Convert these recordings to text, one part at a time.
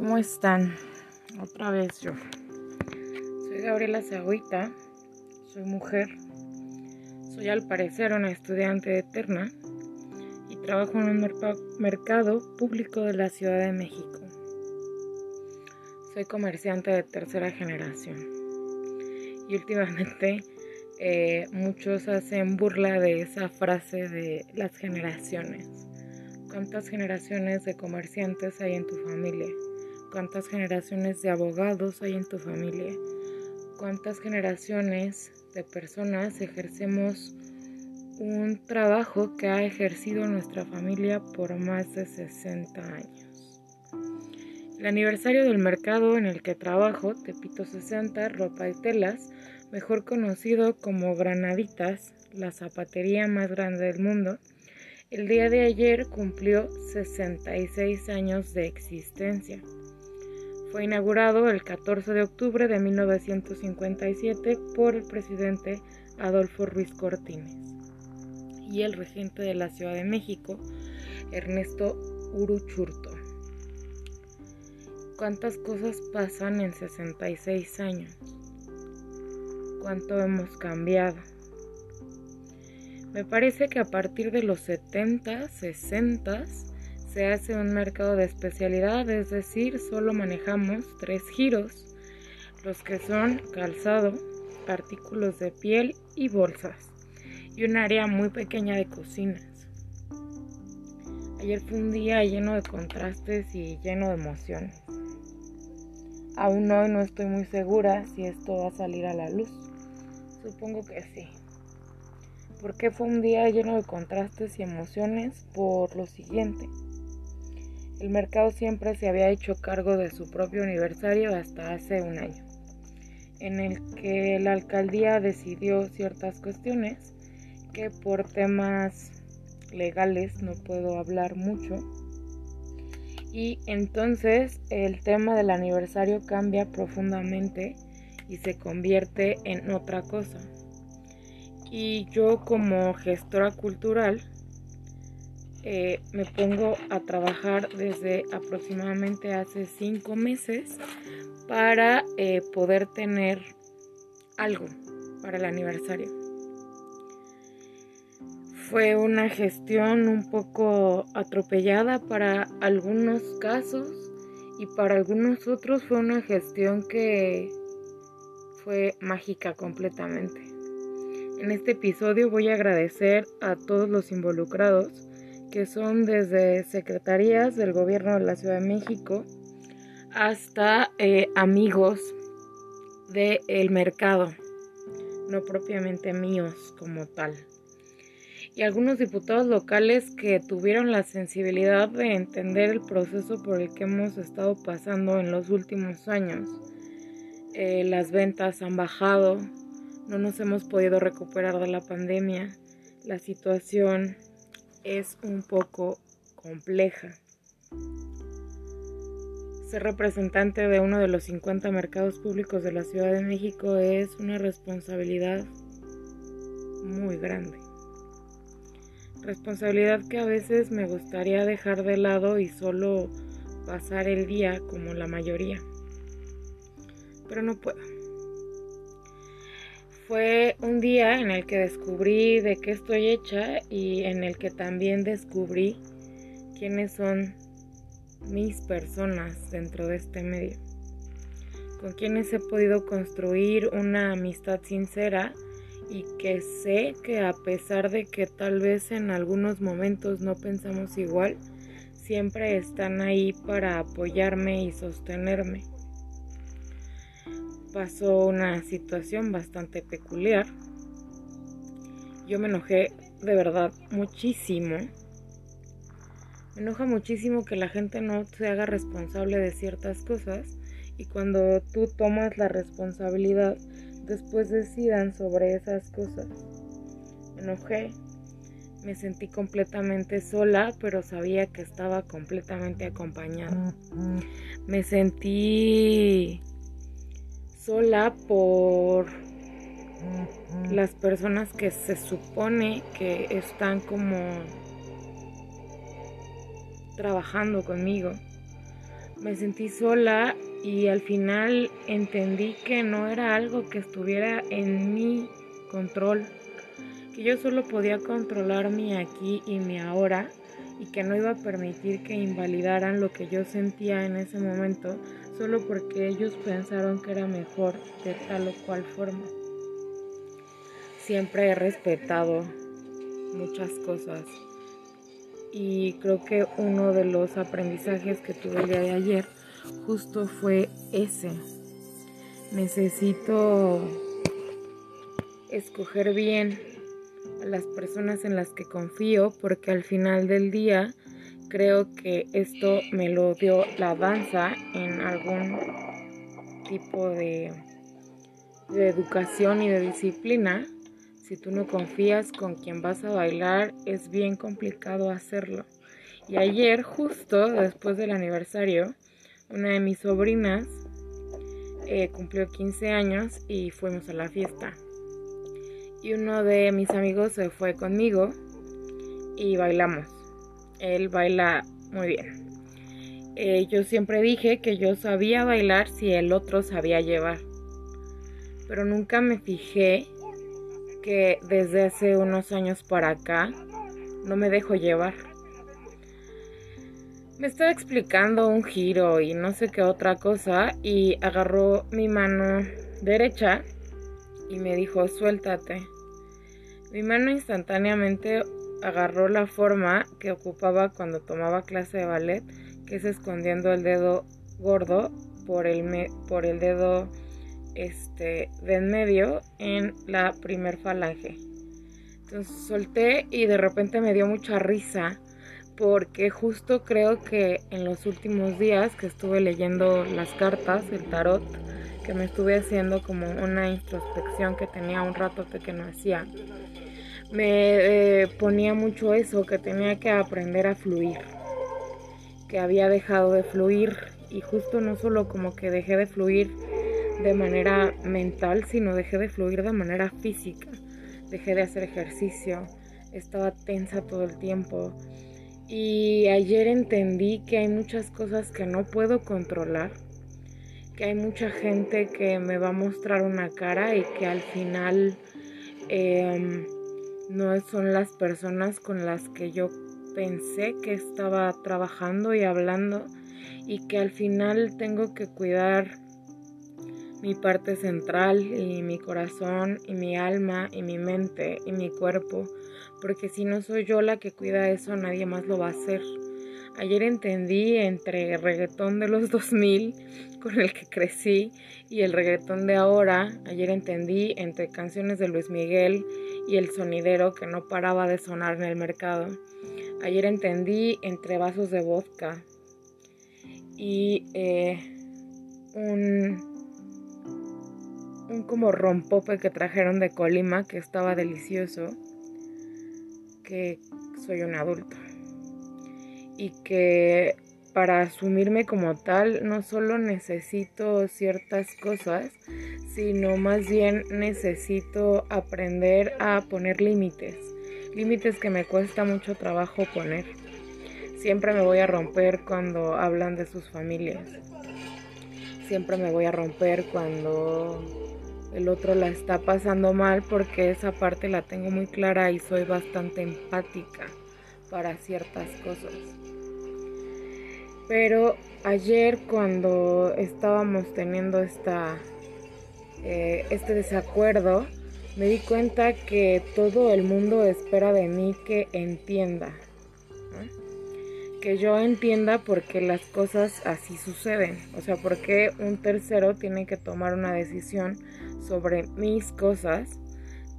¿cómo están? Otra vez yo. Soy Gabriela Zagüita, soy mujer, soy al parecer una estudiante eterna y trabajo en un mercado público de la Ciudad de México. Soy comerciante de tercera generación y últimamente eh, muchos hacen burla de esa frase de las generaciones ¿Cuántas generaciones de comerciantes hay en tu familia? ¿Cuántas generaciones de abogados hay en tu familia? ¿Cuántas generaciones de personas ejercemos un trabajo que ha ejercido nuestra familia por más de 60 años? El aniversario del mercado en el que trabajo, Tepito 60, ropa y telas, mejor conocido como Granaditas, la zapatería más grande del mundo, el día de ayer cumplió 66 años de existencia. Fue inaugurado el 14 de octubre de 1957 por el presidente Adolfo Ruiz Cortines y el regente de la Ciudad de México, Ernesto Uruchurto. ¿Cuántas cosas pasan en 66 años? ¿Cuánto hemos cambiado? Me parece que a partir de los 70, 60 se hace un mercado de especialidad, es decir, solo manejamos tres giros, los que son calzado, artículos de piel y bolsas, y un área muy pequeña de cocinas. Ayer fue un día lleno de contrastes y lleno de emociones. Aún hoy no estoy muy segura si esto va a salir a la luz. Supongo que sí. ¿Por fue un día lleno de contrastes y emociones? Por lo siguiente. El mercado siempre se había hecho cargo de su propio aniversario hasta hace un año, en el que la alcaldía decidió ciertas cuestiones que por temas legales no puedo hablar mucho. Y entonces el tema del aniversario cambia profundamente y se convierte en otra cosa y yo como gestora cultural eh, me pongo a trabajar desde aproximadamente hace cinco meses para eh, poder tener algo para el aniversario. Fue una gestión un poco atropellada para algunos casos y para algunos otros fue una gestión que fue mágica completamente. En este episodio voy a agradecer a todos los involucrados, que son desde secretarías del gobierno de la Ciudad de México hasta eh, amigos del mercado, no propiamente míos como tal. Y algunos diputados locales que tuvieron la sensibilidad de entender el proceso por el que hemos estado pasando en los últimos años. Eh, las ventas han bajado, no nos hemos podido recuperar de la pandemia. La situación es un poco compleja. Ser representante de uno de los 50 mercados públicos de la Ciudad de México es una responsabilidad muy grande. Responsabilidad que a veces me gustaría dejar de lado y solo pasar el día como la mayoría. Pero no puedo fue un día en el que descubrí de qué estoy hecha y en el que también descubrí quiénes son mis personas dentro de este medio, con quienes he podido construir una amistad sincera y que sé que a pesar de que tal vez en algunos momentos no pensamos igual, siempre están ahí para apoyarme y sostenerme pasó una situación bastante peculiar. Yo me enojé de verdad muchísimo. Me enoja muchísimo que la gente no se haga responsable de ciertas cosas y cuando tú tomas la responsabilidad después decidan sobre esas cosas. Me enojé, me sentí completamente sola, pero sabía que estaba completamente acompañada. Me sentí sola por las personas que se supone que están como trabajando conmigo. me sentí sola y al final entendí que no era algo que estuviera en mi control, que yo solo podía controlar mi aquí y mi ahora y que no iba a permitir que invalidaran lo que yo sentía en ese momento solo porque ellos pensaron que era mejor de tal o cual forma. Siempre he respetado muchas cosas y creo que uno de los aprendizajes que tuve el día de ayer justo fue ese. Necesito escoger bien a las personas en las que confío porque al final del día creo que esto me lo dio la danza en algún tipo de, educación y de disciplina si tú no confías con quien vas a bailar, es bien complicado hacerlo. Y ayer, justo después del aniversario, una de mis sobrinas eh, cumplió 15 años y fuimos a la fiesta. Y uno de mis amigos se fue conmigo y bailamos. Él baila muy bien. Eh, yo siempre dije que yo sabía bailar si el otro sabía llevar. Pero nunca me fijé que desde hace unos años para acá no me dejo llevar. Me estaba explicando un giro y no sé qué otra cosa y agarró mi mano derecha y me dijo suéltate. Mi mano instantáneamente agarró la forma que ocupaba cuando tomaba clase de ballet, que es escondiendo el dedo gordo por el, por el dedo este, de en medio en la primer falange. Entonces solté y de repente me dio mucha risa porque justo creo que en los últimos días que estuve leyendo las cartas, el tarot, que me estuve haciendo como una introspección que tenía un rato que no hacía, me eh, ponía mucho eso, que tenía que aprender a fluir, que había dejado de fluir y justo no solo como que dejé de fluir de manera mental, sino dejé de fluir de manera física. Dejé de hacer ejercicio, estaba tensa todo el tiempo. Y ayer entendí que hay muchas cosas que no puedo controlar, que hay mucha gente que me va a mostrar una cara y que al final em, no son las personas con las que yo pensé que estaba trabajando y hablando y que al final tengo que cuidar mi parte central y mi corazón y mi alma y mi mente y mi cuerpo, porque si no soy yo la que cuida eso, nadie más lo va a hacer. Ayer entendí entre el reggaetón de los 2000 con el que crecí y el reggaetón de ahora, ayer entendí entre canciones de Luis Miguel y el sonidero que no paraba de sonar en el mercado. Ayer entendí entre vasos de vodka y eh, un un como rompope que trajeron de Colima que estaba delicioso, que soy un adulto y que para asumirme como tal no solo necesito ciertas cosas, sino más bien necesito aprender a poner límites, límites que me cuesta mucho trabajo poner. Siempre me voy a romper cuando hablan de sus familias. Siempre me voy a romper cuando el otro la está pasando mal porque esa parte la tengo muy clara y soy bastante empática para ciertas cosas. Pero ayer cuando estábamos teniendo esta, eh, este desacuerdo, me di cuenta que todo el mundo espera de mí que entienda. Que yo entienda por qué las cosas así suceden. O sea, por qué un tercero tiene que tomar una decisión sobre mis cosas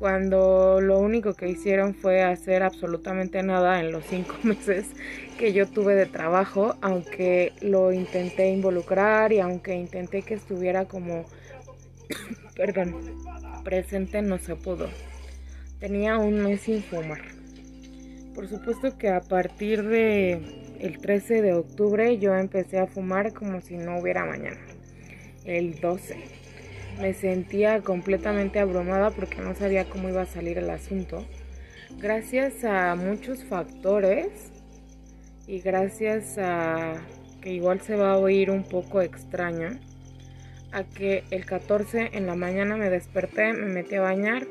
cuando lo único que hicieron fue hacer absolutamente nada en los cinco meses que yo tuve de trabajo, aunque lo intenté involucrar y aunque intenté que estuviera como, perdón, presente, no se pudo. Tenía un mes sin fumar. Por supuesto que a partir de el 13 de octubre yo empecé a fumar como si no hubiera mañana. El 12 me sentía completamente abrumada porque no sabía cómo iba a salir el asunto. Gracias a muchos factores y gracias a que igual se va a oír un poco extraño, a que el 14 en la mañana me desperté, me metí a bañar.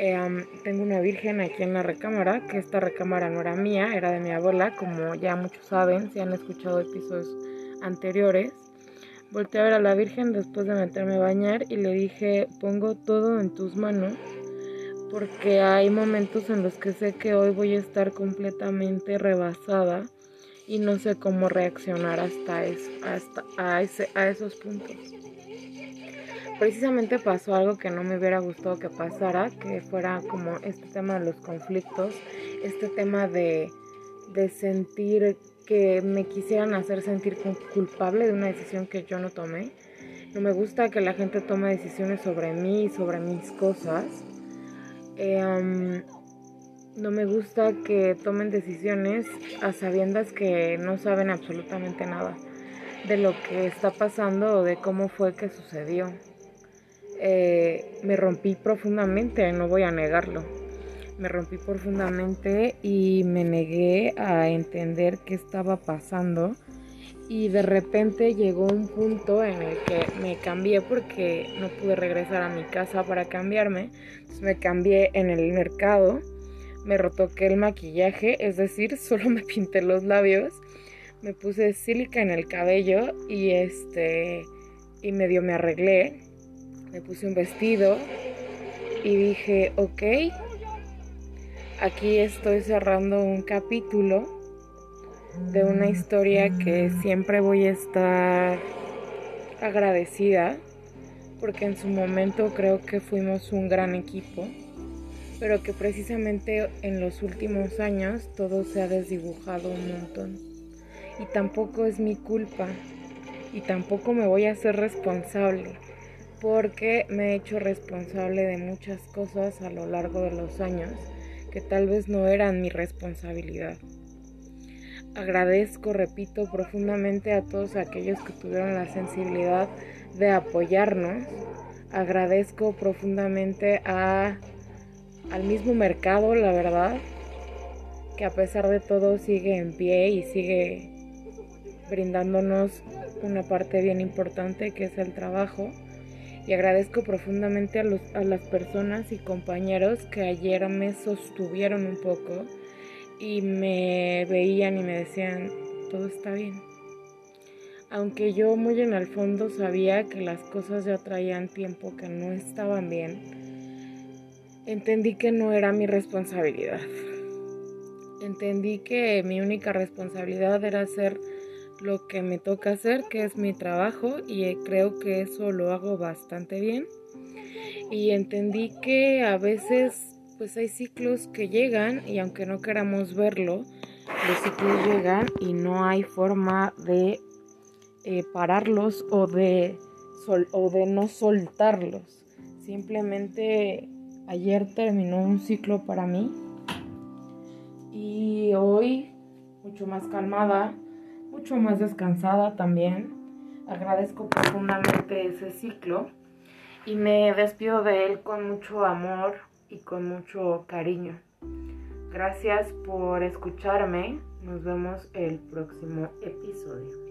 Eh, tengo una virgen aquí en la recámara, que esta recámara no era mía, era de mi abuela, como ya muchos saben, si han escuchado episodios anteriores. Volté a ver a la Virgen después de meterme a bañar y le dije, pongo todo en tus manos porque hay momentos en los que sé que hoy voy a estar completamente rebasada y no sé cómo reaccionar hasta, hasta a, ese, a esos puntos. Precisamente pasó algo que no me hubiera gustado que pasara, que fuera como este tema de los conflictos, este tema de, de sentir que me quisieran hacer sentir culpable de una decisión que yo no tomé. No me gusta que la gente tome decisiones sobre mí y sobre mis cosas. Eh, no me gusta que tomen decisiones a sabiendas que no saben absolutamente nada de lo que está pasando o de cómo fue que sucedió. Eh, me rompí profundamente, no voy a negarlo me rompí profundamente y me negué a entender qué estaba pasando y de repente llegó un punto en el que me cambié porque no pude regresar a mi casa para cambiarme. Me cambié en el mercado, me retoqué el maquillaje, es decir, solo me pinté los labios, me puse sílica en el cabello y este y medio me arreglé, me puse un vestido y dije, ok, Aquí estoy cerrando un capítulo de una historia que siempre voy a estar agradecida porque en su momento creo que fuimos un gran equipo, pero que precisamente en los últimos años todo se ha desdibujado un montón. Y tampoco es mi culpa y tampoco me voy a hacer responsable porque me he hecho responsable de muchas cosas a lo largo de los años que tal vez no eran mi responsabilidad. Agradezco, repito, profundamente a todos aquellos que tuvieron la sensibilidad de apoyarnos. Agradezco profundamente a, al mismo mercado, la verdad, que a pesar de todo sigue en pie y sigue brindándonos una parte bien importante que es el trabajo y agradezco profundamente a, los, a las personas y compañeros que ayer me sostuvieron un poco y me veían y me decían, todo está bien. Aunque yo muy en el fondo sabía que las cosas ya traían tiempo que no estaban bien, entendí que no era mi responsabilidad. Entendí que mi única responsabilidad era ser lo que me toca hacer, que es mi trabajo, y eh, creo que eso lo hago bastante bien. Y entendí que a veces pues hay ciclos que llegan y aunque no queramos verlo, los ciclos llegan y no hay forma de eh, pararlos o de, o de no soltarlos. Simplemente ayer terminó un ciclo para mí y hoy mucho más calmada, mucho más descansada también. Agradezco profundamente ese ciclo y me despido de él con mucho amor y con mucho cariño. Gracias por escucharme. Nos vemos el próximo episodio.